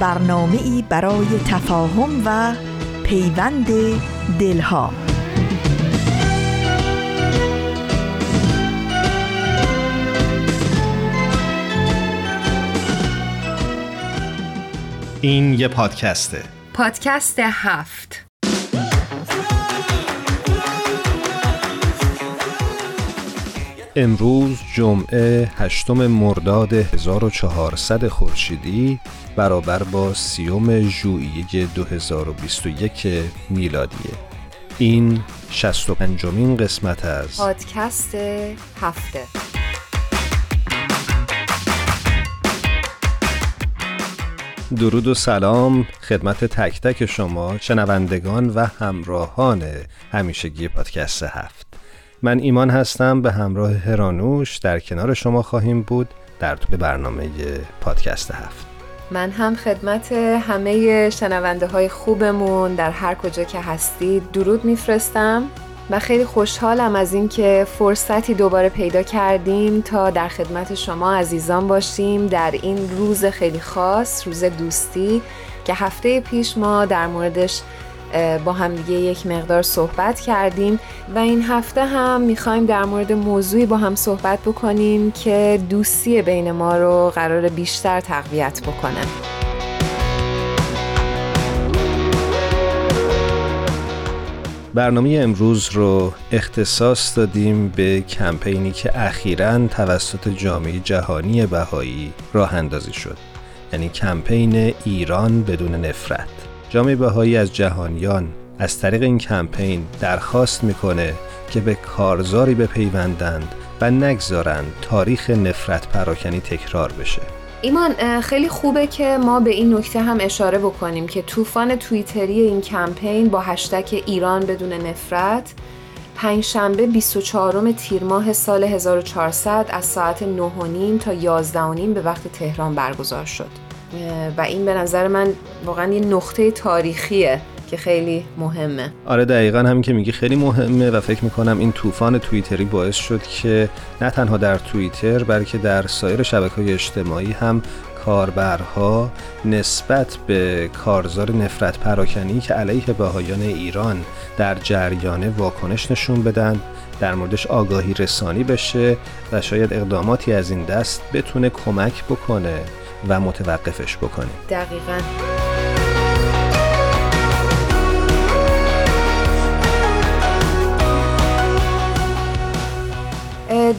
برنامه ای برای تفاهم و پیوند دلها. این یه پادکسته. پادکست هفت. امروز جمعه هشتم مرداد 1400 خورشیدی. برابر با سیوم ژوئیه 2021 میلادیه. این 65 مین قسمت از پادکست هفته. درود و سلام خدمت تک تک شما شنوندگان و همراهان همیشگی پادکست هفت. من ایمان هستم به همراه هرانوش در کنار شما خواهیم بود در طول برنامه پادکست هفت. من هم خدمت همه شنونده های خوبمون در هر کجا که هستید. درود میفرستم و خیلی خوشحالم از اینکه فرصتی دوباره پیدا کردیم تا در خدمت شما عزیزان باشیم در این روز خیلی خاص روز دوستی که هفته پیش ما در موردش با هم دیگه یک مقدار صحبت کردیم و این هفته هم می‌خوایم در مورد موضوعی با هم صحبت بکنیم که دوستی بین ما رو قرار بیشتر تقویت بکنه. برنامه امروز رو اختصاص دادیم به کمپینی که اخیرا توسط جامعه جهانی بهایی راه اندازی شد یعنی کمپین ایران بدون نفرت. جامعه بهایی از جهانیان از طریق این کمپین درخواست می‌کنه که به کارزاری بپیوندند و نگذارند تاریخ نفرت پراکنی تکرار بشه ایمان خیلی خوبه که ما به این نکته هم اشاره بکنیم که طوفان توییتری این کمپین با هشتک ایران بدون نفرت پنجشنبه 24 تیر ماه سال 1400 از ساعت 9:30 تا 11:30 به وقت تهران برگزار شد. و این به نظر من واقعا یه نقطه تاریخیه که خیلی مهمه. آره دقیقا همین که میگی خیلی مهمه و فکر می‌کنم این طوفان توییتری باعث شد که نه تنها در توییتر بلکه در سایر شبکه های اجتماعی هم کاربرها نسبت به کارزار نفرت پراکنی که علیه بهایان ایران در جریان واکنش نشون بدن در موردش آگاهی رسانی بشه و شاید اقداماتی از این دست بتونه کمک بکنه. و متوقفش بکنیم. دقیقا.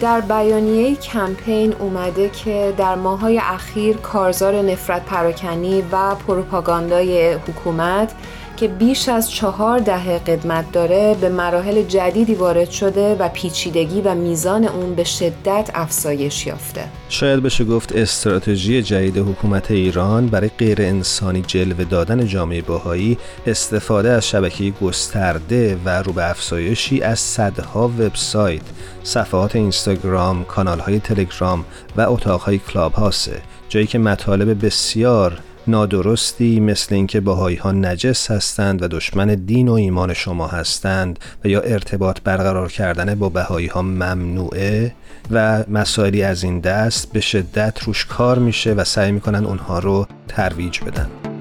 در بیانیه کمپین اومده که در ماهای اخیر کارزار نفرت پراکنی و پروپاگاندای حکومت که بیش از چهار دهه قدمت داره به مراحل جدیدی وارد شده و پیچیدگی و میزان اون به شدت افزایش یافته. شاید بشه گفت استراتژی جدید حکومت ایران برای غیر انسانی جلوه دادن جامعه باهایی استفاده از شبکه گسترده و رو به افزایشی از صدها وبسایت صفحات اینستاگرام، کانالهای تلگرام و اتاقهای کلاب هاسه جایی که مطالب بسیار نادرستی مثل اینکه باهایی ها نجس هستند و دشمن دین و ایمان شما هستند و یا ارتباط برقرار کردن با بهایی ها ممنوعه و مسائلی از این دست به شدت روش کار میشه و سعی می‌کنن اونها رو ترویج بدن.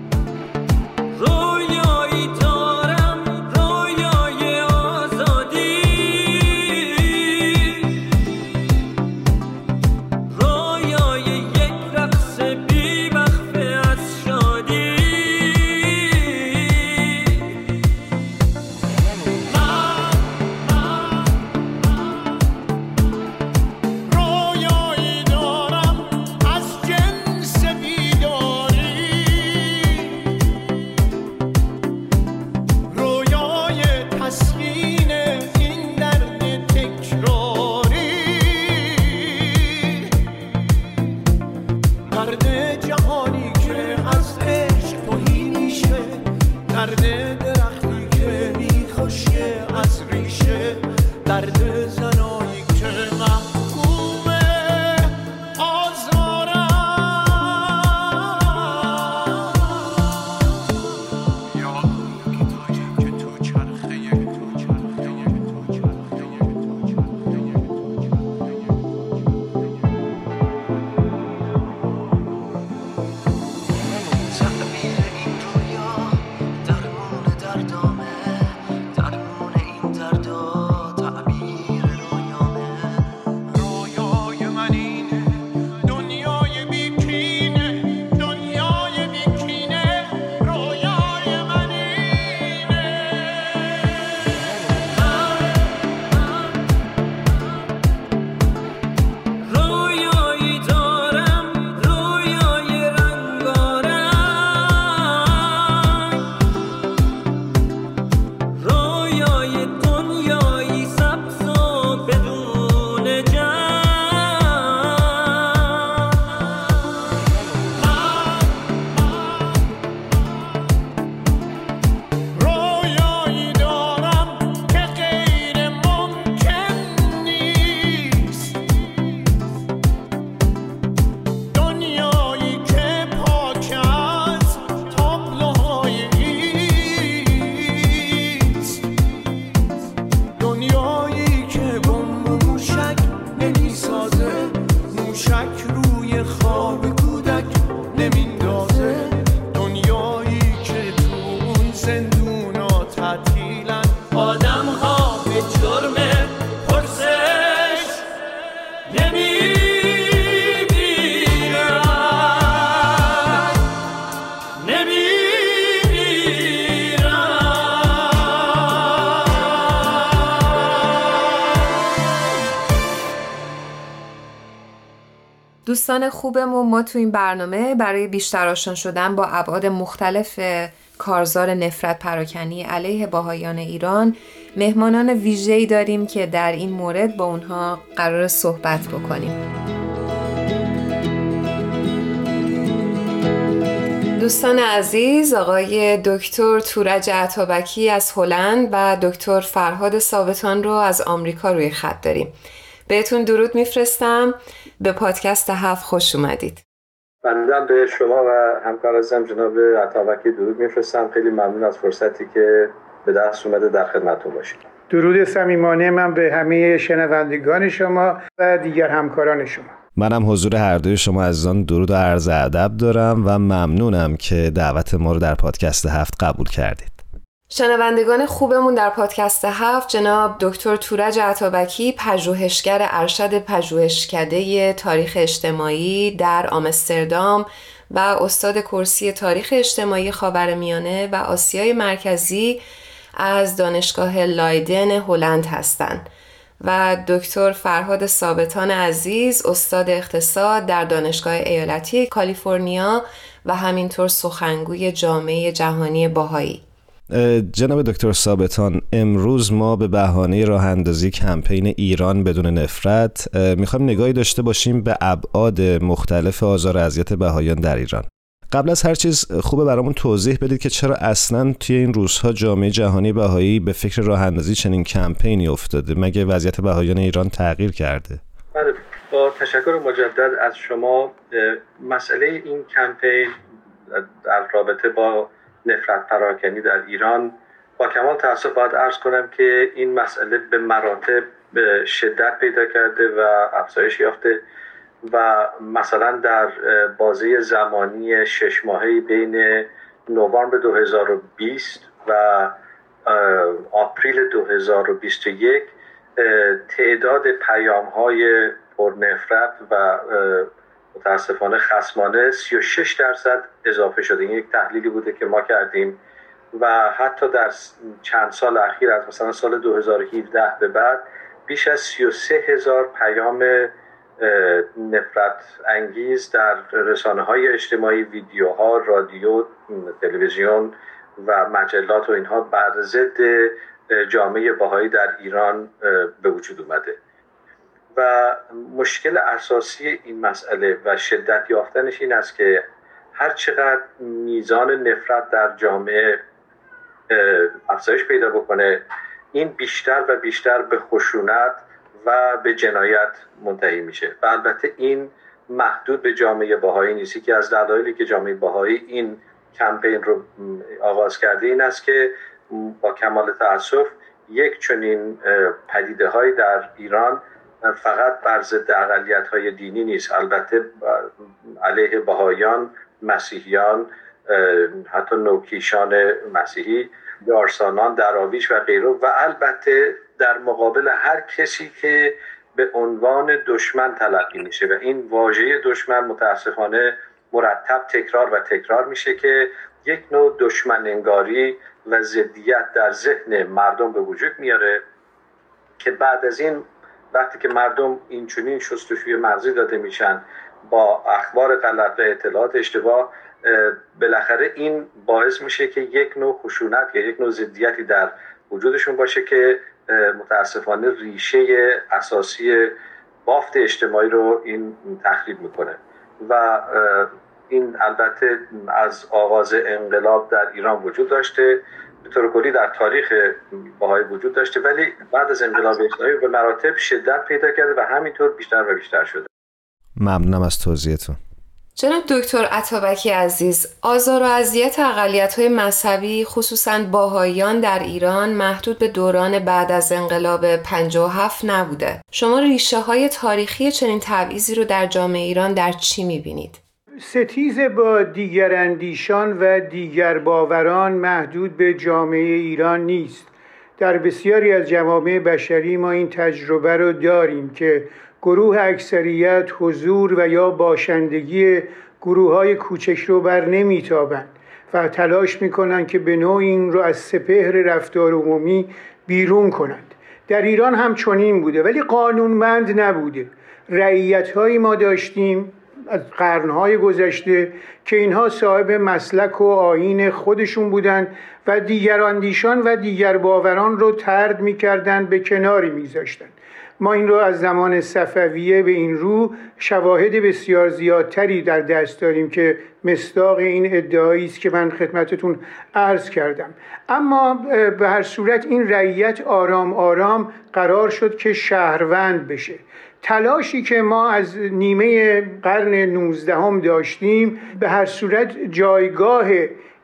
دوستان خوبمون ما تو این برنامه برای بیشتر آشنا شدن با ابعاد مختلف کارزار نفرت پراکنی علیه باهایان ایران مهمانان ویژه‌ای داریم که در این مورد با اونها قرار صحبت بکنیم. دوستان عزیز آقای دکتر تورج عطابکی از هلند و دکتر فرهاد ثابتان رو از آمریکا روی خط داریم. بهتون درود میفرستم. به پادکست هفت خوش اومدید. بنده به شما و همکار ازم جناب عطابکی درود میفرستم. خیلی ممنون از فرصتی که به دست اومده در خدمتتون باشید. درود صمیمانه من به همه شنوندگان شما و دیگر همکاران شما. منم حضور هر دوی شما عزیزان درود و عرض ادب دارم و ممنونم که دعوت ما رو در پادکست هفت قبول کردید. شنوندگان خوبمون در پادکست هفت جناب دکتر تورج عطابکی پژوهشگر ارشد پژوهشکده تاریخ اجتماعی در آمستردام و استاد کرسی تاریخ اجتماعی خاورمیانه و آسیای مرکزی از دانشگاه لایدن هلند هستند. و دکتر فرهاد ثابتان عزیز استاد اقتصاد در دانشگاه ایالتی کالیفرنیا و همینطور سخنگوی جامعه جهانی باهایی جناب دکتر ثابتان امروز ما به بهانه راه اندازی کمپین ایران بدون نفرت می‌خوایم نگاهی داشته باشیم به ابعاد مختلف آزار اذیت بهایان در ایران. قبل از هر چیز خوبه برامون توضیح بدید که چرا اصلا توی این روزها جامعه جهانی بهایی به فکر راه اندازی چنین کمپینی افتاده؟ مگه وضعیت بهایان ایران تغییر کرده؟ بله با تشکر مجدد از شما مسئله این کمپین در رابطه با نفرت پراکنی در ایران با کمال تاسف باید ارز کنم که این مسئله به مراتب به شدت پیدا کرده و افزایش یافته و مثلا در بازه زمانی شش ماهه بین نوامبر 2020 و آپریل 2021 تعداد پیام های پرنفرت و متاسفانه خسمانه 36 درصد اضافه شده. این یک تحلیلی بوده که ما کردیم و حتی در چند سال اخیر از مثلا سال 2017 به بعد بیش از 33 هزار پیام نفرت انگیز در رسانه های اجتماعی ویدیوها رادیو تلویزیون و مجلات و اینها بر ضد جامعه باهایی در ایران به وجود اومده. و مشکل اساسی این مسئله و شدت یافتنش این است که هر چقدر میزان نفرت در جامعه افزایش پیدا بکنه این بیشتر و بیشتر به خشونت و به جنایت منتهی میشه. و البته این محدود به جامعه باهایی نیست. که از دلایلی که جامعه باهایی این کمپین رو آغاز کرده این است که با کمال تاسف یک چنین پدیده در ایران فقط بر ضد اقلیت های دینی نیست. البته علیه بهایان مسیحیان حتی نوکیشان مسیحی یارسانان دراویش و غیره. و البته در مقابل هر کسی که به عنوان دشمن تلقی میشه. و این واژه دشمن متاسفانه مرتب تکرار و تکرار میشه که یک نوع دشمن انگاری و ضدیت در ذهن مردم به وجود میاره که بعد از این وقتی که مردم این چنین شستشوی مغزی داده میشن با اخبار غلط و اطلاعات اشتباه بالاخره این باعث میشه که یک نوع خشونت یا یک نوع ضدیتی در وجودشون باشه که متاسفانه ریشه اساسی بافت اجتماعی رو این تخریب می‌کنه. و این البته از آغاز انقلاب در ایران وجود داشته. به طور کلی در تاریخ باهای وجود داشته ولی بعد از انقلاب اسلامی به مراتب شدت پیدا کرده و همینطور بیشتر و بیشتر شده. ممنونم از توضیحتون. جناب دکتر عطابکی عزیز آزار و اذیت اقلیت های مذهبی خصوصا باهایان در ایران محدود به دوران بعد از انقلاب 57 نبوده. شما ریشه های تاریخی چنین تبعیضی رو در جامعه ایران در چی می‌بینید؟ ستیز با دیگر اندیشان و دیگر باوران محدود به جامعه ایران نیست. در بسیاری از جوامع بشری ما این تجربه رو داریم که گروه اکثریت حضور و یا باشندگی گروه های کوچک رو بر نمیتابند و تلاش می‌کنند که به نوع این رو از سپهر رفتار عمومی بیرون کنند. در ایران هم چنین بوده ولی قانونمند نبوده. رعیت ما داشتیم. از قرنهای گذشته که اینها صاحب مسلک و آین خودشون بودند و دیگر اندیشان و دیگر باوران رو ترد می‌کردند به کناری میذاشتند ما این رو از زمان صفویه به این رو شواهد بسیار زیادتری در دست داریم که مصداق این ادعایی است که من خدمتتون عرض کردم. اما به هر صورت این رعیت آرام آرام قرار شد که شهروند بشه. تلاشی که ما از نیمه قرن نوزدهم داشتیم به هر صورت جایگاه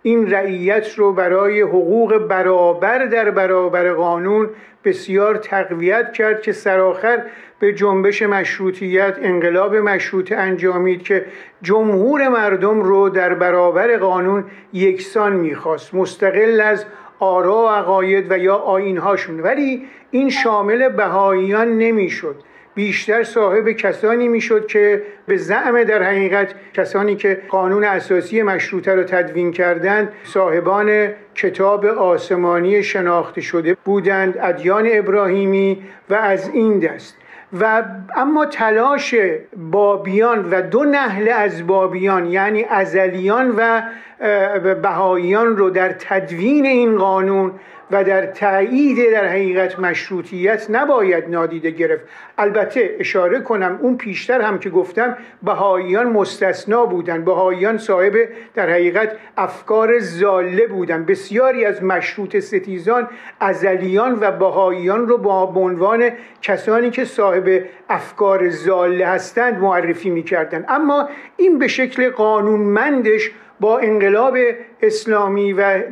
این رعیت رو برای حقوق برابر در برابر قانون بسیار تقویت کرد که سرآخر به جنبش مشروطیت انقلاب مشروط انجامید که جمهور مردم رو در برابر قانون یکسان می‌خواست مستقل از آرا و عقاید و یا آینهاشون ولی این شامل بهاییان نمی‌شد. بیشتر صاحب کسانی می‌شد که به زعم در حقیقت کسانی که قانون اساسی مشروطه را تدوین کردند صاحبان کتاب آسمانی شناخته شده بودند ادیان ابراهیمی و از این دست. و اما تلاش بابیان و دو نهل از بابیان یعنی ازلیان و بهاییان رو در تدوین این قانون و در تایید در حقیقت مشروطیت نباید نادیده گرفت. البته اشاره کنم اون پیشتر هم که گفتم بهاییان مستثنا بودن بهاییان صاحب در حقیقت افکار زاله بودن بسیاری از مشروط ستیزان ازلیان و بهاییان رو با عنوان کسانی که صاحب افکار زاله هستند معرفی می‌کردن اما این به شکل قانونمندش با انقلاب اسلامی و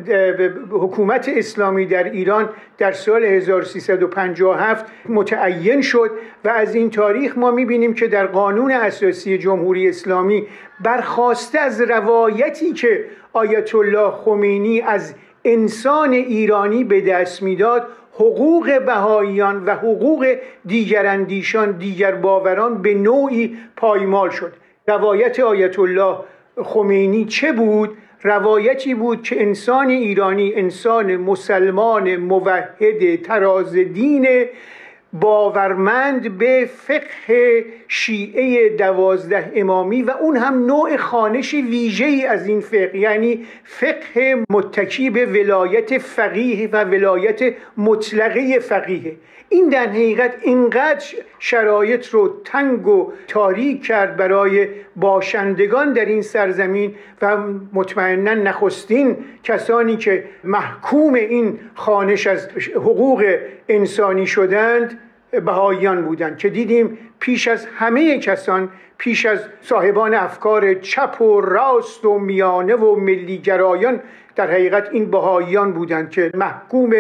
حکومت اسلامی در ایران در سال 1357 متعین شد و از این تاریخ ما می‌بینیم که در قانون اساسی جمهوری اسلامی برخواسته از روایتی که آیت الله خمینی از انسان ایرانی به دست می‌داد حقوق بهاییان و حقوق دیگر اندیشان دیگر باوران به نوعی پایمال شد. روایت آیت الله خمینی چه بود؟ روایتی بود که انسان ایرانی انسان مسلمان موحد تراز دین باورمند به فقه شیعه دوازده امامی و اون هم نوع خانش ویژه ای از این فقه یعنی فقه متکی به ولایت فقیه و ولایت مطلقه فقیه. این در حقیقت اینقدر شرایط رو تنگ و تاریک کرد برای باشندگان در این سرزمین و مطمئنا نخستین کسانی که محکوم این خانش از حقوق انسانی شدند بهاییان بودند که دیدیم پیش از همه کسان پیش از صاحبان افکار چپ و راست و میانه و ملیگرایان در حقیقت این بهاییان بودند که محکوم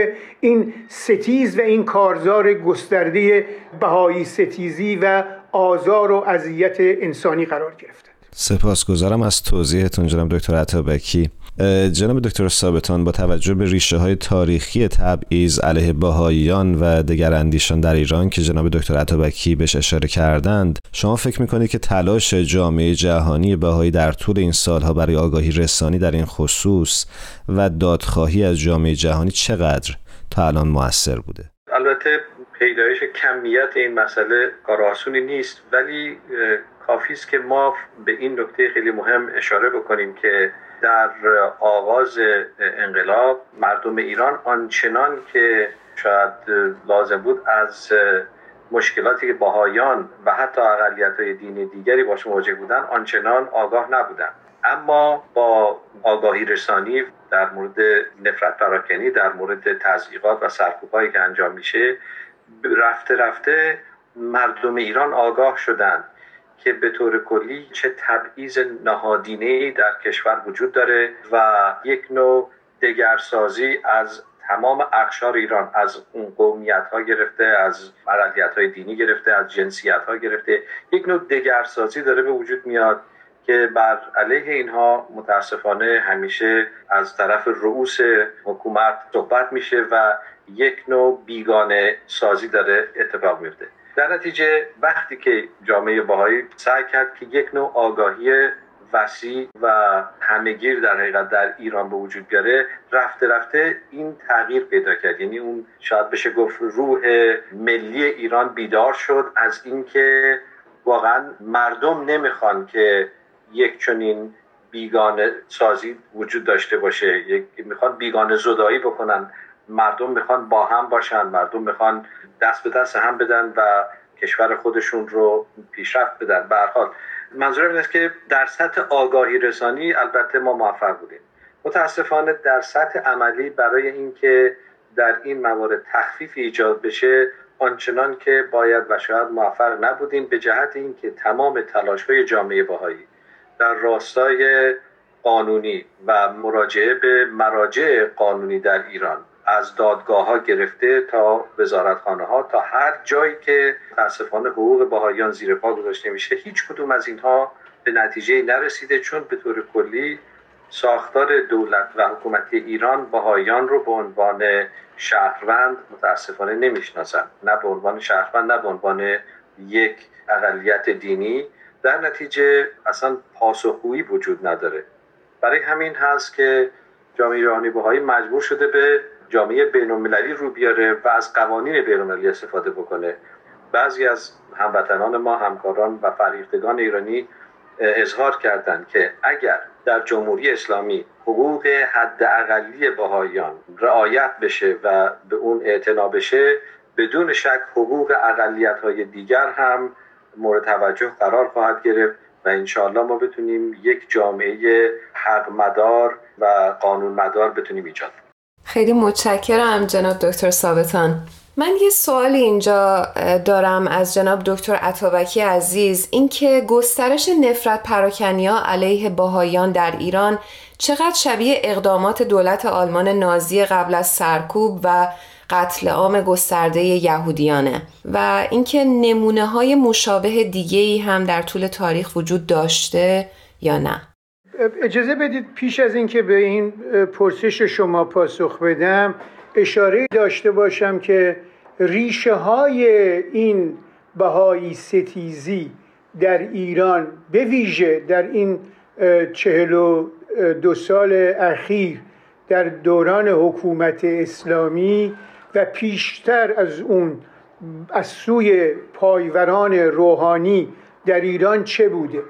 این ستیز و این کارزار گسترده بهایی ستیزی و آزار و اذیت انسانی قرار گرفتند. سپاسگزارم از توضیحتون جناب دکتر عطابکی. جناب دکتر ثابتان با توجه به ریشه های تاریخی تبعیض علیه باهاییان و دگر اندیشان در ایران که جناب دکتر عطابکی بهش اشاره کردند شما فکر می‌کنید که تلاش جامعه جهانی بهایی در طول این سالها برای آگاهی رسانی در این خصوص و دادخواهی از جامعه جهانی چقدر تا الان موثر بوده؟ البته پیدایش کمیت این مسئله کار آسونی نیست ولی کافی است که ما به این نکته خیلی مهم اشاره بکنیم که در آغاز انقلاب مردم ایران آنچنان که شاید لازم بود از مشکلاتی که باهایان و حتی اقلیت های دینی دیگری باش مواجه بودن آنچنان آگاه نبودن. اما با آگاهی رسانی در مورد نفرت پراکنی در مورد تضییقات و سرکوبهایی که انجام میشه رفته رفته مردم ایران آگاه شدند. که به طور کلی چه تبعیض نهادینه در کشور وجود داره و یک نوع دگرسازی از تمام اقشار ایران از اون قومیت ها گرفته از اقلیت های دینی گرفته از جنسیت ها گرفته یک نوع دگرسازی داره به وجود میاد که بر علیه اینها متاسفانه همیشه از طرف رؤوس حکومت صحبت میشه و یک نوع بیگانه سازی داره اتفاق میفته. در نتیجه وقتی که جامعه باهایی سعی کرد که یک نوع آگاهی وسیع و همهگیر در حقیقت در ایران به وجود بیاره رفته رفته این تغییر پیدا کرد. یعنی اون شاید بشه گفت روح ملی ایران بیدار شد از اینکه واقعا مردم نمی‌خوان که یک چنین بیگانه سازی وجود داشته باشه. یک می‌خوان بیگانه زدایی بکنن. مردم می‌خوان با هم باشن مردم می‌خوان دست به دست هم بدن و کشور خودشون رو پیشرفت بدن. به حال منظورم این است که در سطح آگاهی رسانی البته ما موفق بودیم. متاسفانه در سطح عملی برای اینکه در این موارد تخفیف ایجاد بشه آنچنان که باید و شاید موفق نبودیم به جهت اینکه تمام تلاش های جامعه باهایی در راستای قانونی و مراجعه به مراجع قانونی در ایران از دادگاه ها گرفته تا وزارتخانه ها تا هر جایی که متاسفانه حقوق باهایان زیر پا گذاشته میشه هیچ کدوم از اینها به نتیجه نرسیده چون به طور کلی ساختار دولت و حکومتی ایران باهایان رو به عنوان شهروند متاسفانه نمی‌شناسن. نه به عنوان شهروند نه به عنوان یک اقلیت دینی. در نتیجه اصلا پاسخگویی وجود نداره. برای همین هست که جامعه جهانی بهایی مجبور شده به جامعه بینالمللی رو بیاره و از قوانین بینالمللی استفاده بکنه. بعضی از هموطنان ما همکاران و فریختگان ایرانی اظهار کردند که اگر در جمهوری اسلامی حقوق حداقلی بهاییان رعایت بشه و به اون اعتنا بشه بدون شک حقوق اقلیت های دیگر هم مورد توجه قرار خواهد گرفت و انشاءالله ما بتونیم یک جامعه حق مدار و قانون مدار بتونیم ایجاد خیلی متشکرم جناب دکتر ثابتان. من یه سوال اینجا دارم از جناب دکتر عطابکی عزیز. اینکه گسترش نفرت پراکنیا علیه باهایان در ایران چقدر شبیه اقدامات دولت آلمان نازی قبل از سرکوب و قتل عام گسترده یهودیانه و اینکه نمونه های مشابه دیگه ای هم در طول تاریخ وجود داشته یا نه؟ اجازه بدید پیش از اینکه به این پرسش شما پاسخ بدم اشاره داشته باشم که ریشه های این بهایی ستیزی در ایران به ویژه در این چهل و دو سال اخیر در دوران حکومت اسلامی و پیشتر از اون از سوی پایوران روحانی در ایران چه بوده؟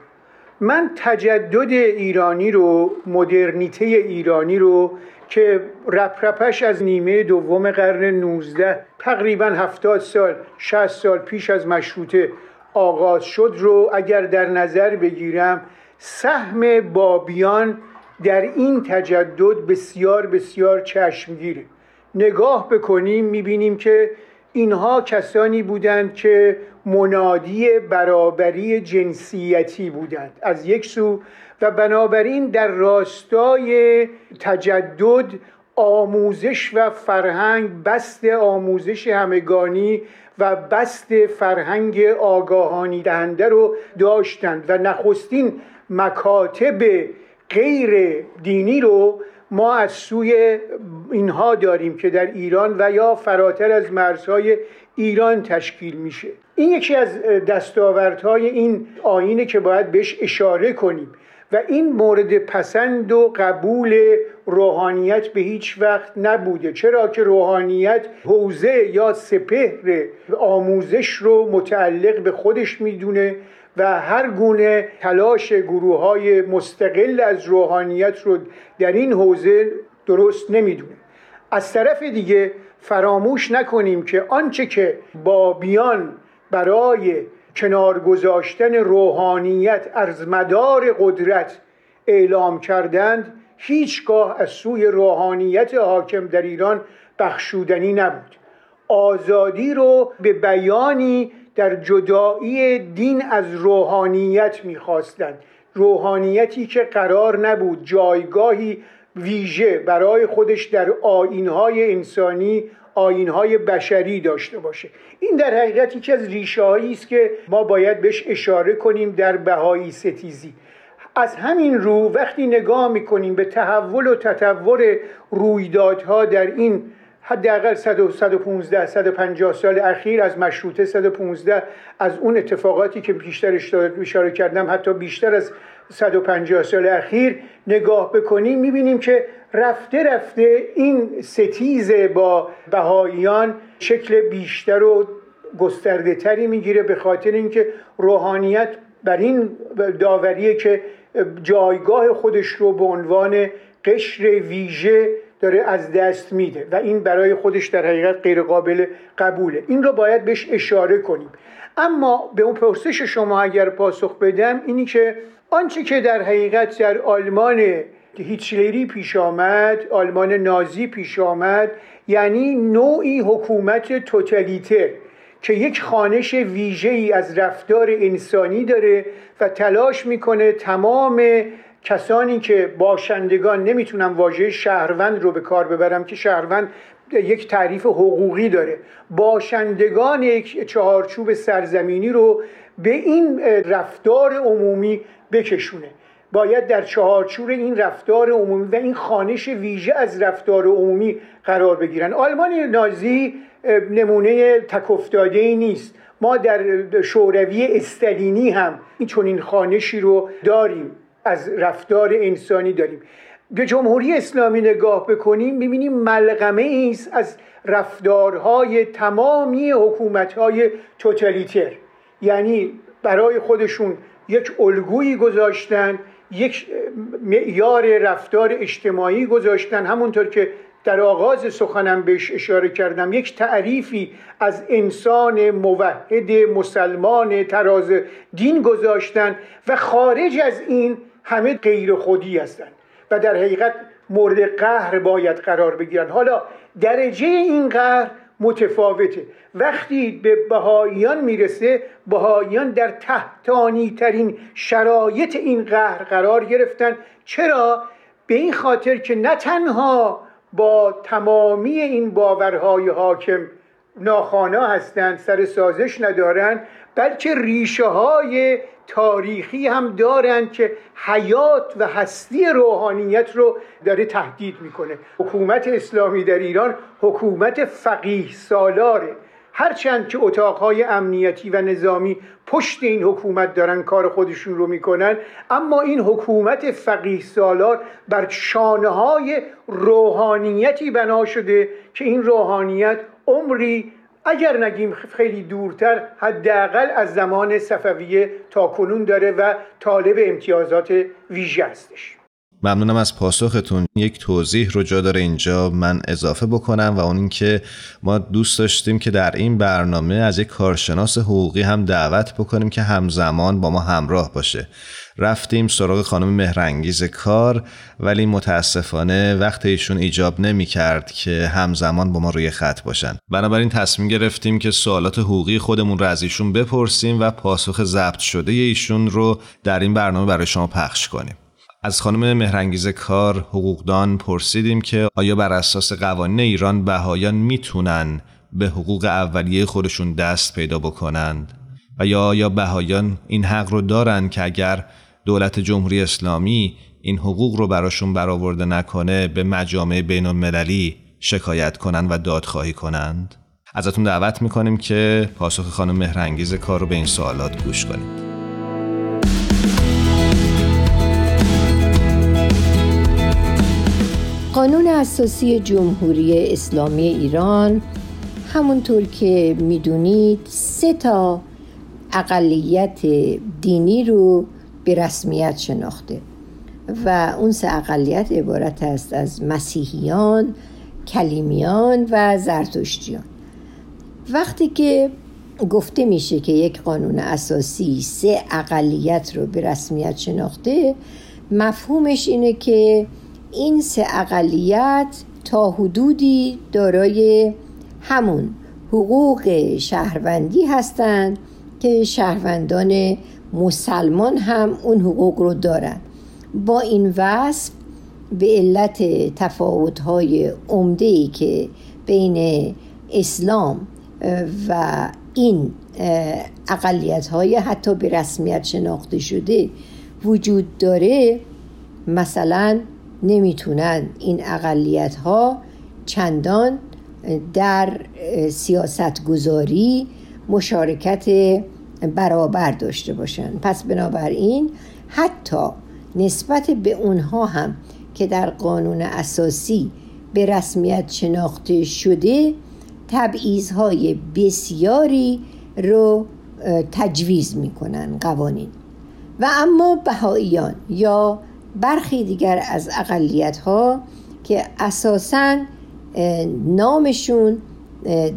من تجدد ایرانی رو مدرنیته ایرانی رو که رپرپش از نیمه دوم قرن 19 تقریبا 70 سال 60 سال پیش از مشروطه آغاز شد رو اگر در نظر بگیرم سهم بابیان در این تجدد بسیار بسیار چشمگیره. نگاه بکنیم می‌بینیم که اینها کسانی بودند که منادی برابری جنسیتی بودند. از یک سو و بنابراین در راستای تجدد آموزش و فرهنگ بست آموزش همگانی و بست فرهنگ آگاهانی دهنده رو داشتند و نخستین مکاتب غیر دینی رو ما از سوی اینها داریم که در ایران و یا فراتر از مرزهای ایران تشکیل میشه. این یکی از دستاوردهای این آینه که باید بهش اشاره کنیم. و این مورد پسند و قبول روحانیت به هیچ وقت نبوده. چرا که روحانیت حوزه یا سپهر آموزش رو متعلق به خودش می‌دونه و هر گونه تلاش گروه های مستقل از روحانیت رو در این حوزه درست نمی‌دونه. از طرف دیگه فراموش نکنیم که آنچه که بابیان برای کنار گذاشتن روحانیت از مدار قدرت اعلام کردند هیچگاه از سوی روحانیت حاکم در ایران بخشودنی نبود. آزادی رو به بیانی در جدایی دین از روحانیت می‌خواستند. روحانیتی که قرار نبود جایگاهی ویژه برای خودش در آینهای انسانی آینهای بشری داشته باشه. این در حقیقت یکی از ریشه است که ما باید بهش اشاره کنیم در بهایی ستیزی. از همین رو وقتی نگاه می‌کنیم به تحول و تطور رویدادها در این حداقل 115 150 سال اخیر از مشروطه 115 از اون اتفاقاتی که بیشتر اشاره کردم حتی بیشتر از 150 سال اخیر نگاه بکنیم می‌بینیم که رفته رفته این ستیز با بهاییان شکل بیشتر و گسترده تری می‌گیره به خاطر اینکه روحانیت بر این داوریه که جایگاه خودش رو به عنوان قشر ویژه داره از دست میده و این برای خودش در حقیقت غیر قابل قبوله. این رو باید بهش اشاره کنیم. اما به اون پرسش شما اگر پاسخ بدم اینی که آنچه که در حقیقت در آلمان هیتلری پیش آمد آلمان نازی پیش آمد یعنی نوعی حکومت توتالیتر که یک خانش ویژه ای از رفتار انسانی داره و تلاش می‌کنه تمام کسانی که باشندگان نمی‌تونم واژه شهروند رو به کار ببرم که شهروند یک تعریف حقوقی داره. باشندگان یک چهارچوب سرزمینی رو به این رفتار عمومی بکشونه. باید در چهارچوب این رفتار عمومی و این خانش ویژه از رفتار عمومی قرار بگیرن. آلمان نازی نمونه تکفتاده ای نیست. ما در شوروی استالینی هم این چنین خانشی رو داریم. از رفتار انسانی داریم. به جمهوری اسلامی نگاه بکنیم می‌بینیم ملغمه است از رفتارهای تمامی حکومتهای توتالیتر. یعنی برای خودشون یک الگویی گذاشتن یک معیار رفتار اجتماعی گذاشتن. همونطور که در آغاز سخنم بهش اشاره کردم یک تعریفی از انسان موحد مسلمان تراز دین گذاشتن و خارج از این همه غیر خودی هستند و در حقیقت مورد قهر باید قرار بگیرن. حالا درجه این قهر متفاوته. وقتی به بهاییان می‌رسه بهاییان در تحتانی ترین شرایط این قهر قرار گرفتن. چرا؟ به این خاطر که نه تنها با تمامی این باورهای حاکم ناخانا هستند سر سازش ندارند بلکه ریشه های تاریخی هم دارند که حیات و هستی روحانیت رو داره تهدید می‌کنه. حکومت اسلامی در ایران حکومت فقیه سالاره. هرچند که اتاقهای امنیتی و نظامی پشت این حکومت دارن کار خودشون رو می‌کنن اما این حکومت فقیه سالار بر شانه های روحانیتی بنا شده که این روحانیت عمری اگر نگیم خیلی دورتر حداقل از زمان صفویه تا کنون داره و طالب امتیازات ویژه هستش. ممنونم از پاسختون. یک توضیح رو جا داره اینجا من اضافه بکنم و اون اینکه ما دوست داشتیم که در این برنامه از یک کارشناس حقوقی هم دعوت بکنیم که همزمان با ما همراه باشه. رفتیم سراغ خانم مهرنگیز کار ولی متاسفانه وقت ایشون ایجاب نمی کرد که همزمان با ما روی خط باشن. بنابراین تصمیم گرفتیم که سوالات حقوقی خودمون رو از ایشون بپرسیم و پاسخ ضبط شده ایشون رو در این برنامه برای شما پخش کنیم. از خانم مهرنگیز کار حقوقدان پرسیدیم که آیا بر اساس قوانین ایران بهایان می‌تونن به حقوق اولیه خودشون دست پیدا بکنند؟ و یا آیا بهایان این حق رو دارن که اگر دولت جمهوری اسلامی این حقوق رو براشون برآورده نکنه به مجامع بین المللی شکایت کنند و دادخواهی کنند؟ ازتون دعوت می‌کنیم که پاسخ خانم مهرنگیز کار رو به این سوالات گوش کنید. قانون اساسی جمهوری اسلامی ایران همونطور که می‌دونید سه تا اقلیت دینی رو به رسمیت شناخته و اون سه اقلیت عبارت است از مسیحیان، کلیمیان و زرتشتیان. وقتی که گفته میشه که یک قانون اساسی سه اقلیت رو به رسمیت شناخته مفهومش اینه که این سه اقلیت تا حدودی دارای همون حقوق شهروندی هستند که شهروندان مسلمان هم اون حقوق رو دارن. با این وصف به علت تفاوت‌های عمده‌ای که بین اسلام و این اقلیت های حتی به رسمیت شناخته شده وجود داره مثلا نمی‌تونن این اقلیت ها چندان در سیاست گذاری مشارکت برابر داشته باشن. پس بنابراین حتی نسبت به اونها هم که در قانون اساسی به رسمیت شناخته شده تبعیضهای بسیاری رو تجویز می‌کنن قوانین. و اما بهاییان یا برخی دیگر از اقلیت ها که اساسا نامشون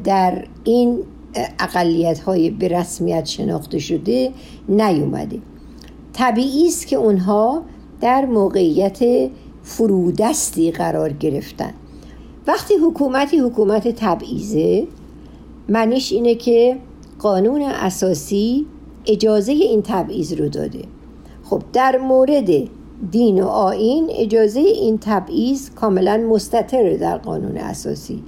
در این اقلیت های به رسمیت شناخته شده نیومده. طبیعی است که اونها در موقعیت فرودستی قرار گرفتن. وقتی حکومتی حکومت تبعیزه معنیش اینه که قانون اساسی اجازه این تبعیض رو داده. خب در مورد دین و آین اجازه این تبعیض کاملا مستطره در قانون اساسی.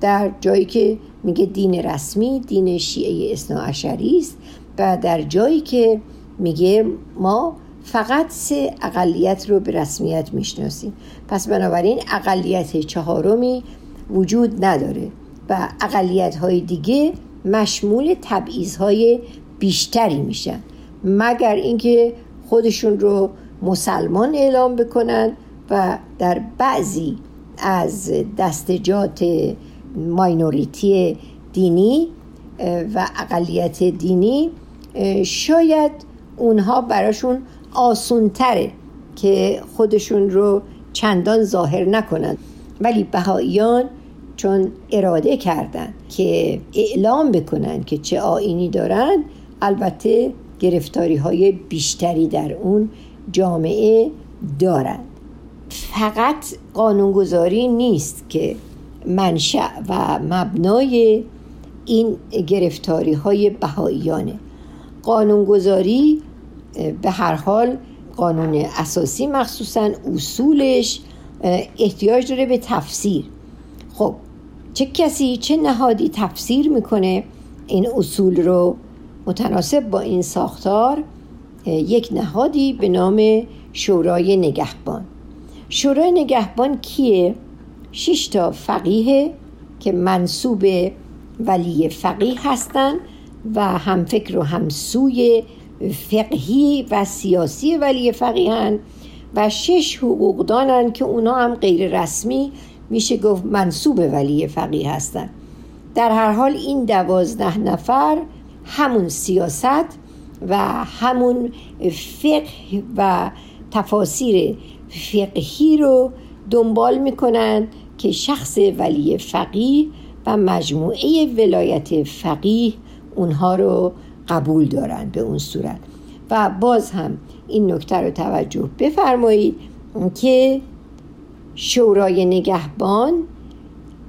در جایی که میگه دین رسمی دین شیعه اصناعشری است و در جایی که میگه ما فقط سه اقلیت رو به رسمیت می‌شناسیم. پس بنابراین اقلیت چهارمی وجود نداره و اقلیت های دیگه مشمول تبعیض های بیشتری میشن. مگر اینکه خودشون رو مسلمان اعلام بکنن و در بعضی از دستجات ماینوریتی دینی و اقلیت دینی شاید اونها براشون آسونتره که خودشون رو چندان ظاهر نکنند ولی بهاییان چون اراده کردند که اعلام بکنن که چه آینی دارن البته گرفتاری های بیشتری در اون جامعه دارند فقط قانونگذاری نیست که منشأ و مبنای این گرفتاری های بهاییانه. قانونگذاری به هر حال قانون اساسی مخصوصا اصولش احتیاج داره به تفسیر. خب چه کسی چه نهادی تفسیر می‌کنه این اصول رو؟ متناسب با این ساختار یک نهادی به نام شورای نگهبان. شورای نگهبان کیه؟ شش تا فقیه که منصوب ولی فقیه هستند و هم فکر و همسوی فقهی و سیاسی ولی فقیهن و شش حقوقدانن که اونا هم غیر رسمی میشه گفت منصوب ولی فقیه هستند در هر حال این دوازده نفر همون سیاست و همون فقه و تفاسیر فقهی رو دنبال می‌کنن که شخص ولی فقیه و مجموعه ولایت فقیه اونها رو قبول دارن به اون صورت. و باز هم این نکته رو توجه بفرمایید که شورای نگهبان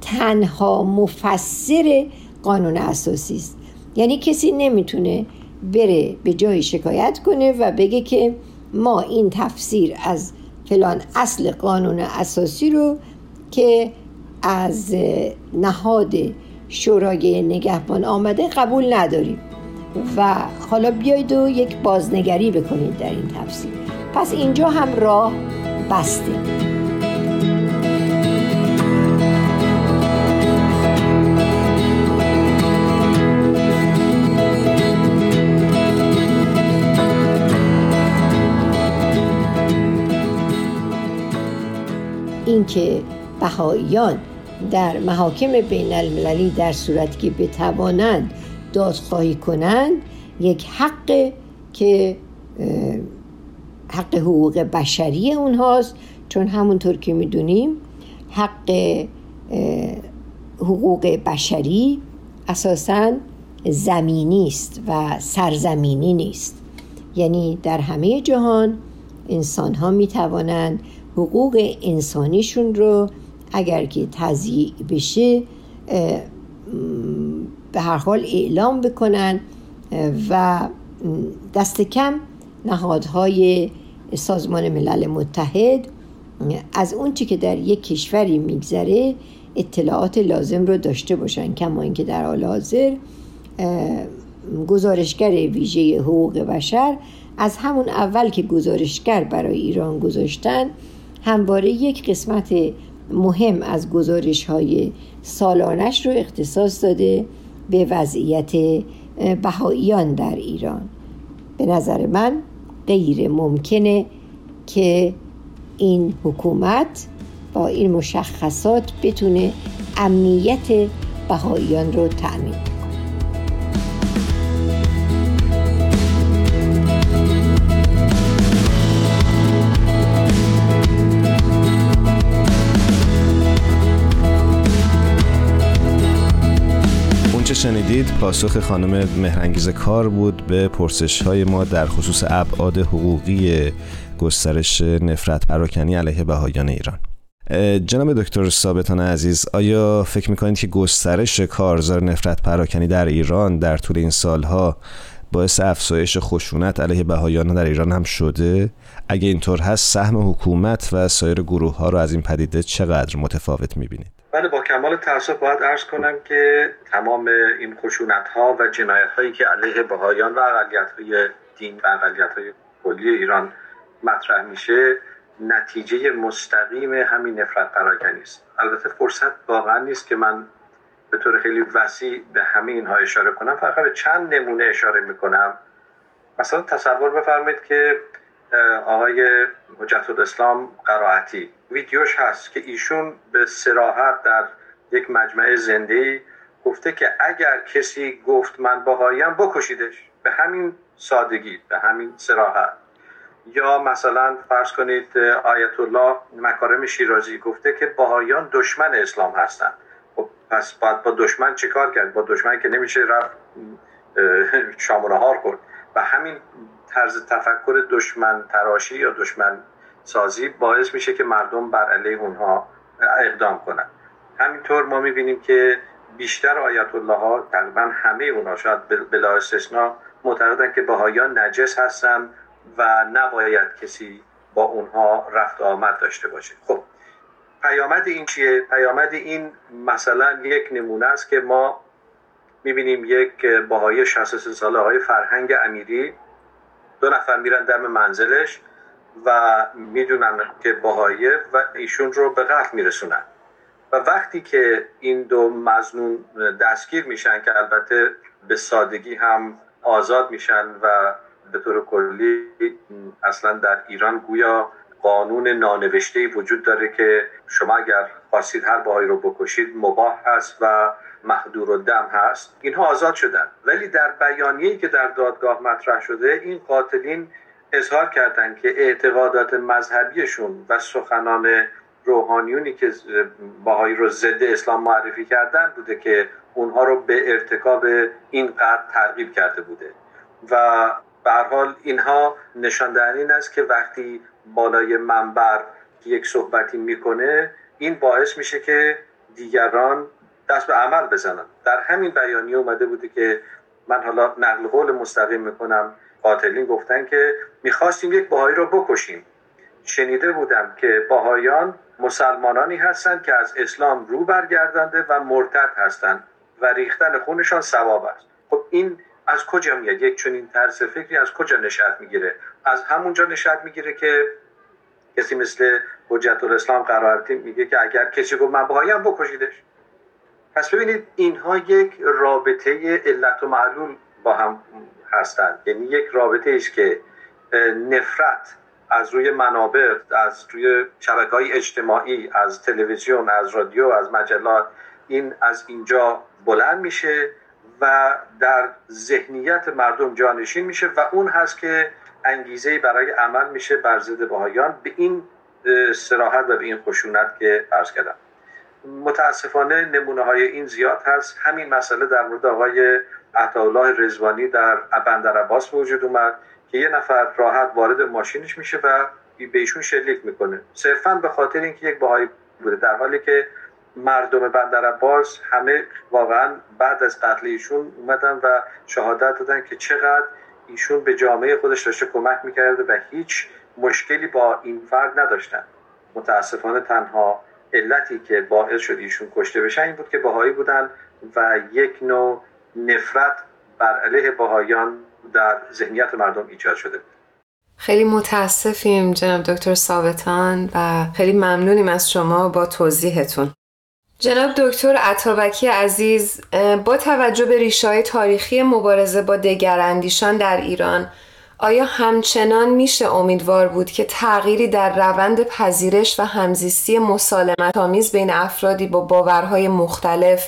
تنها مفسر قانون اساسی است. یعنی کسی نمی‌تونه بره به جای شکایت کنه و بگه که ما این تفسیر از فلان اصل قانون اساسی رو که از نهاد شورای نگهبان آمده قبول نداریم. و حالا بیایید و یک بازنگری بکنید در این تفسیر پس اینجا هم راه بسته. اینکه بهاییان در محاکم بین المللی در صورتی که بتوانند دادخواهی کنند یک حق که حق حقوق بشری اونهاست چون همونطور که می‌دونیم حق حقوق بشری اساسا زمینی است و سرزمینی نیست. یعنی در همه جهان انسان ها می توانند حقوق انسانیشون رو اگر که تضییع بشه به هر حال اعلام بکنن و دست کم نهادهای سازمان ملل متحد از اون چی که در یک کشوری میگذره اطلاعات لازم رو داشته باشن کما اینکه در حال حاضر گزارشگر ویژه حقوق بشر از همون اول که گزارشگر برای ایران گذاشتن همواره یک قسمت مهم از گزارش های سالانش رو اختصاص داده به وضعیت بهاییان در ایران. به نظر من غیر ممکنه که این حکومت با این مشخصات بتونه امنیت بهاییان رو تأمین شنیدید پاسخ خانم مهرنگیز کار بود به پرسش های ما در خصوص ابعاد حقوقی گسترش نفرت پراکنی علیه بهایان ایران. جناب دکتر ثابتان عزیز آیا فکر می‌کنید که گسترش کارزار نفرت پراکنی در ایران در طول این سالها باعث افزایش خشونت علیه بهایان در ایران هم شده؟ اگه اینطور هست سهم حکومت و سایر گروه ها رو از این پدیده چقدر متفاوت می‌بینید؟ بله با کمال تاسف باید ارز کنم که تمام این خشونت ها و جنایت هایی که علیه بهایان و اقلیت های دین و اقلیت های کلی ایران مطرح میشه نتیجه مستقیم همین نفرت پراکنی است. البته فرصت واقعا نیست که من به طور خیلی وسیع به همه اینها اشاره کنم فقط به چند نمونه اشاره می‌کنم. مثلا تصور بفرمایید که آقای حجت الاسلام قرائتی ویدیوش هست که ایشون به سراحت در یک مجمع زنده گفته که اگر کسی گفت من باهایم بکشیدش. به همین سادگی به همین سراحت یا مثلا فرض کنید آیت الله مکارم شیرازی گفته که باهایان دشمن اسلام هستند. خب پس باید با دشمن چیکار کرد؟ با دشمن که نمیشه رفت شام و کرد و همین طرز تفکر دشمن تراشی یا دشمن سازی باعث میشه که مردم بر علیه اونها اقدام کنند همینطور ما می‌بینیم که بیشتر آیت الله ها تقریبا همه اونها شاید بلا استثنا معتقدن که بهایان نجس هستن و نباید کسی با اونها رفت آمد داشته باشه. خب پیامد این چیه؟ پیامد این مثلا یک نمونه است که ما می‌بینیم یک باهای 63 ساله های فرهنگ امیری دو نفر میرن دم منزلش. و می‌دونن که باهایه و ایشون رو به قتل میرسونن. و وقتی که این دو مزنون دستگیر میشن که البته به سادگی هم آزاد میشن و به طور کلی اصلا در ایران گویا قانون نانوشته وجود داره که شما اگر خواستید هر باهایی رو بکشید مباه هست و محدور و دم هست. اینها آزاد شدن. ولی در بیانیه‌ای که در دادگاه مطرح شده این قاتلین اظهار کردند که اعتقادات مذهبیشون و سخنان روحانیونی که باهایی رو ضد اسلام معرفی کردن بوده که اونها رو به ارتکاب این قتل ترغیب کرده بوده. و به حال اینها نشان این است که وقتی بالای منبر یک صحبتی می‌کنه این باعث میشه که دیگران دست به عمل بزنن. در همین بیانیه اومده بوده که من حالا نقل قول مستقیم می‌کنم. قاتلین گفتن که می‌خواستیم یک باهایی رو بکشیم. شنیده بودم که باهایان مسلمانانی هستند که از اسلام رو برگردنده و مرتد هستند و ریختن خونشان ثواب است. خب این از کجا میاد؟ یک چنین طرز فکری از کجا نشأت می‌گیره؟ از همونجا نشأت می‌گیره که کسی مثل حجت الاسلام قرارتی میگه که اگر کسی گفت من بهاییم بکشیدش. پس ببینید اینها یک رابطه علت و معلول با هم هستند. یعنی یک رابطه است که نفرت از روی منابع از روی شبکه های اجتماعی از تلویزیون از رادیو از مجلات این از اینجا بلند میشه و در ذهنیت مردم جانشین میشه و اون هست که انگیزه برای عمل میشه بر ضد بهایان به این سراحت و به این خشونت که عرض کردم. متاسفانه نمونه های این زیاد هست. همین مسئله در مورد آقای عطاالله رزوانی در بندر عباس وجود اومد که یه نفر راحت وارد ماشینش میشه و به ایشون شلیک می‌کنه. صرفا به خاطر اینکه یک باهایی بوده. در حالی که مردم بندر عباس همه واقعا بعد از قتل ایشون اومدن و شهادت دادن که چقدر ایشون به جامعه خودش داشته کمک می‌کرده و هیچ مشکلی با این فرد نداشتن. متاسفانه تنها علتی که باعث شد ایشون کشته بشن این بود که باهایی بودن و یک نوع نفرت بر علیه باهایان در ذهنیت مردم ایجاد شده خیلی متاسفیم جناب دکتر ثابتان و خیلی ممنونیم از شما با توضیحتون. جناب دکتر عطابکی عزیز با توجه به ریشای تاریخی مبارزه با دگراندیشان در ایران آیا همچنان میشه امیدوار بود که تغییری در روند پذیرش و همزیستی مسالمت آمیز بین افرادی با باورهای مختلف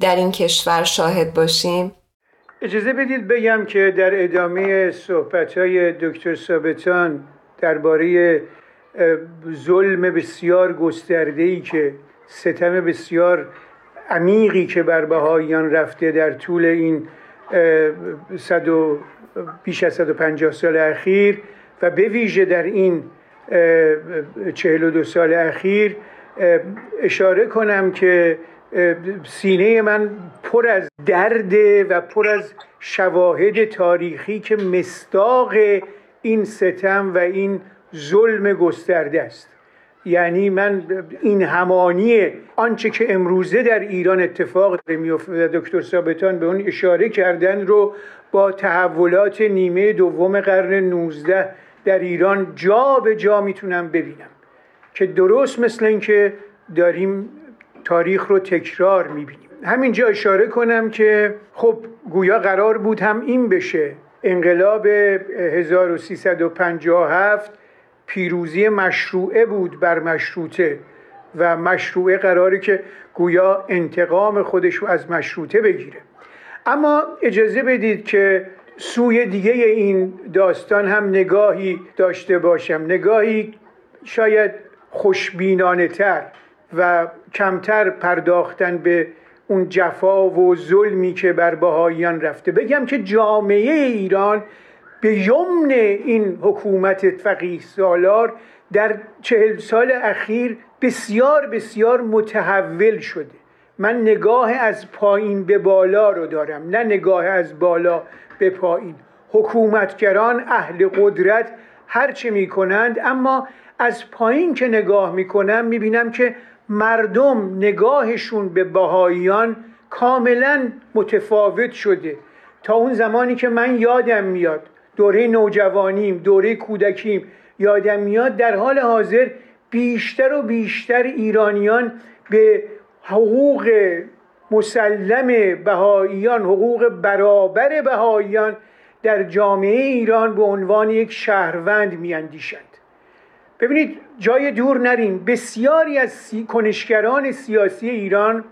در این کشور شاهد باشیم؟ اجازه بدید بگم که در ادامه صحبت های دکتر ثابتان درباره ظلم بسیار گسترده که ستم بسیار عمیقی که بر بهاییان رفته در طول این صد و بیش از 150 سال اخیر و به ویژه در این 42 سال اخیر اشاره کنم که سینه من پر از درد و پر از شواهد تاریخی که مستاق این ستم و این ظلم گسترده است. یعنی من این همانی آنچه که امروزه در ایران اتفاق میفته دکتر ثابتان به اون اشاره کردن رو با تحولات نیمه دوم قرن 19 در ایران جا به جا می‌تونم ببینم که درست مثل اینکه داریم تاریخ رو تکرار می‌بینیم. همینجا اشاره کنم که خب گویا قرار بود هم این بشه. انقلاب 1357 پیروزی مشروعه بود بر مشروطه و مشروعه قراره که گویا انتقام خودش رو از مشروطه بگیره. اما اجازه بدید که سوی دیگه این داستان هم نگاهی داشته باشم. نگاهی شاید خوشبینانه تر و کمتر پرداختن به اون جفا و ظلمی که بر بهاییان رفته. بگم که جامعه ایران به یمن این حکومت فقیه سالار در چهل سال اخیر بسیار بسیار متحول شده. من نگاه از پایین به بالا رو دارم نه نگاه از بالا به پایین. حکومتگران اهل قدرت هرچه می کنند اما از پایین که نگاه می کنم می بینم که مردم نگاهشون به بهاییان کاملا متفاوت شده. تا اون زمانی که من یادم میاد دوره نوجوانیم دوره کودکیم یادم میاد در حال حاضر بیشتر و بیشتر ایرانیان به حقوق مسلم بهاییان حقوق برابر بهاییان در جامعه ایران به عنوان یک شهروند میاندیشند. ببینید جای دور نریم. بسیاری از سی... کنشگران سیاسی ایران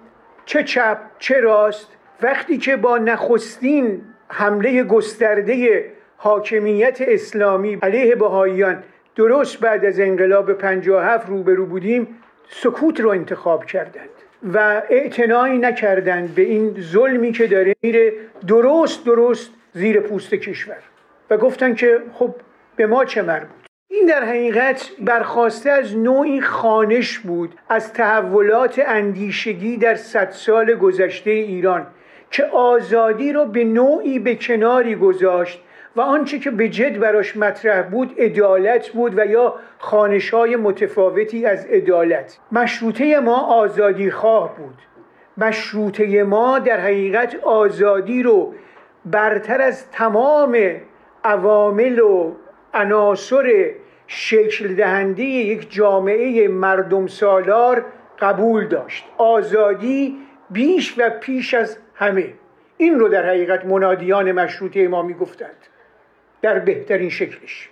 چه چپ چه راست وقتی که با نخستین حمله گسترده حاکمیت اسلامی علیه بهاییان درست بعد از انقلاب 57 روبرو بودیم سکوت رو انتخاب کردند و اعتنایی نکردند به این ظلمی که داره میره درست درست زیر پوست کشور. و گفتن که خب به ما چه مربوط؟ این در حقیقت برخواسته از نوعی خانش بود از تحولات اندیشگی در صد سال گذشته ایران که آزادی رو به نوعی به کناری گذاشت و آنچه که به جد براش مطرح بود عدالت بود و یا خانش متفاوتی از عدالت. مشروطه ما آزادی خواه بود. مشروطه ما در حقیقت آزادی رو برتر از تمام عوامل و عناصر شکل دهنده یک جامعه مردم سالار قبول داشت. آزادی بیش و پیش از همه. این رو در حقیقت منادیان مشروطه ما می‌گفتند. در بهترین شکلش.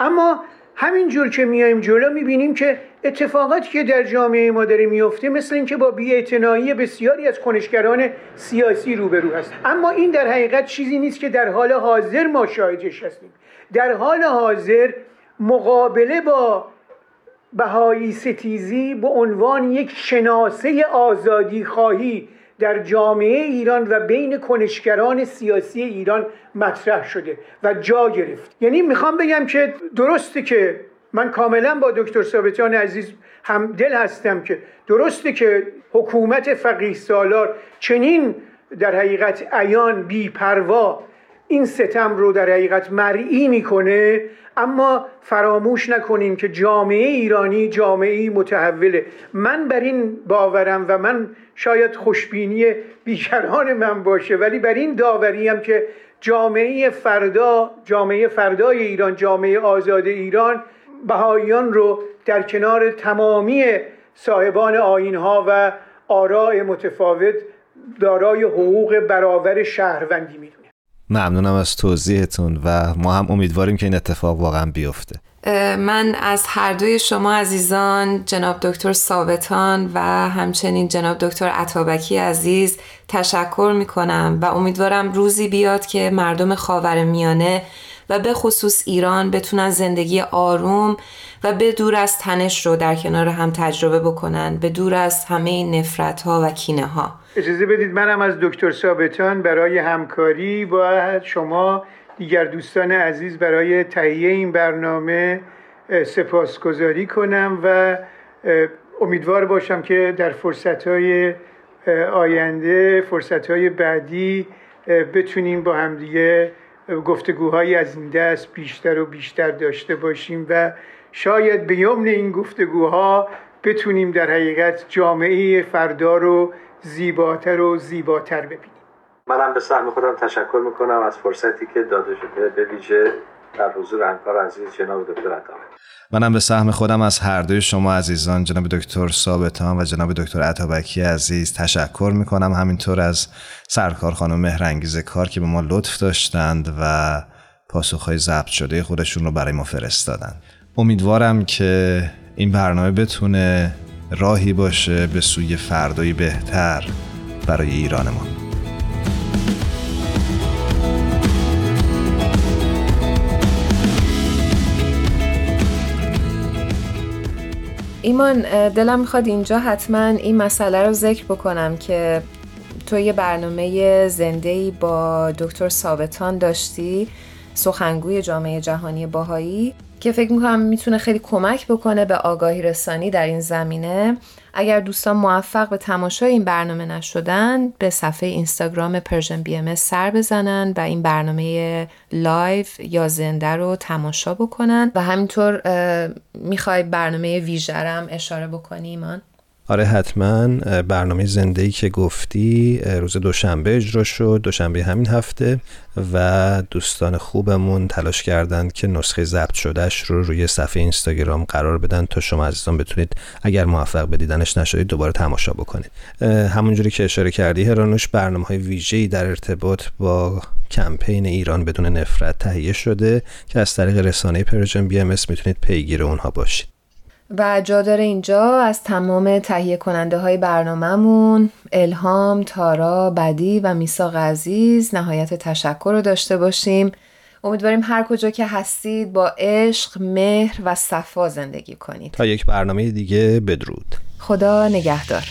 اما همینجور که میایم جلو می‌بینیم که اتفاقاتی که در جامعه ما داره میفته مثل اینکه با بیاعتنایی بسیاری از کنشگران سیاسی روبرو هست اما این در حقیقت چیزی نیست که در حال حاضر ما شاهدش هستیم. در حال حاضر مقابله با بهایی ستیزی به عنوان یک شناسه آزادی خواهی در جامعه ایران و بین کنشگران سیاسی ایران مطرح شده و جا گرفت. یعنی می‌خوام بگم که درسته که من کاملا با دکتر ثابتیان عزیز هم دل هستم که درسته که حکومت فقیه سالار چنین در حقیقت عیان بی پروا این ستم رو در حقیقت مرئی می‌کنه اما فراموش نکنیم که جامعه ایرانی جامعه متحوله. من بر این باورم و من شاید خوشبینی بیکران من باشه ولی بر این داوریم که جامعه فردا جامعه فردای ایران جامعه آزاد ایران بهاییان رو در کنار تمامی صاحبان آینها و آراء متفاوت دارای حقوق برابر شهروندی می‌دونه. ممنونم از توضیحتون و ما هم امیدواریم که این اتفاق واقعا بیفته. من از هر دوی شما عزیزان جناب دکتر ثابتان و همچنین جناب دکتر عطابکی عزیز تشکر می کنم و امیدوارم روزی بیاد که مردم خاور میانه و به خصوص ایران بتونن زندگی آروم و به دور از تنش رو در کنار هم تجربه بکنن به دور از همه نفرت ها و کینه ها اجازه بدید منم از دکتر ثابتان برای همکاری با شما دیگر دوستان عزیز برای تهیه این برنامه سپاسگزاری کنم و امیدوار باشم که در فرصتهای آینده فرصتهای بعدی بتونیم با همدیگه گفتگوهایی از این دست بیشتر و بیشتر داشته باشیم و شاید به یمن این گفتگوها بتونیم در حقیقت جامعه فردا رو زیباتر و زیباتر ببینیم. منم به سهم خودم تشکر می‌کنم از فرصتی که داده شده به ویژه در حضور همکار عزیز جناب دکتر عطا. منم به سهم خودم از هر دوی شما عزیزان جناب دکتر ثابتان و جناب دکتر عطابکی عزیز تشکر می‌کنم. همینطور از سرکار خانم مهرنگیز کار که به ما لطف داشتند و پاسخهای ضبط شده خودشون رو برای ما فرستادند. امیدوارم که این برنامه بتونه راهی باشه به سوی فردایی بهتر برای ایران ایمان دلم می‌خواد اینجا حتما این مسئله رو ذکر بکنم که تو یه برنامه زنده با دکتر ثابتان داشتی سخنگوی جامعه جهانی بهایی. که فکر می‌کنم می‌تونه خیلی کمک بکنه به آگاهی رسانی در این زمینه. اگر دوستان موفق به تماشای این برنامه نشدن به صفحه اینستاگرام Persian BMS سر بزنن و این برنامه لایو یا زنده رو تماشا بکنن. و همینطور می‌خوای برنامه ویژه رم اشاره بکنی ایمان؟ آره حتما برنامه زنده ای که گفتی روز دوشنبه اجرا شد دوشنبه همین هفته و دوستان خوبمون تلاش کردند که نسخه ضبط شدهش رو روی صفحه اینستاگرام قرار بدن تا شما عزیزان بتونید اگر موفق به دیدنش نشدید دوباره تماشا بکنید. همونجوری که اشاره کردی هرانوش برنامه های ویژه‌ای در ارتباط با کمپین ایران بدون نفرت تهیه شده که از طریق رسانه پرژن بی ام می‌تونید پیگیر اونها باشید. و جا داره اینجا از تمام تهیه کننده های برنامهمون الهام، تارا، بدی و میساق عزیز نهایت تشکر رو داشته باشیم. امیدواریم هر کجا که هستید با عشق، مهر و صفا زندگی کنید. تا یک برنامه دیگه بدرود. خدا نگهدار.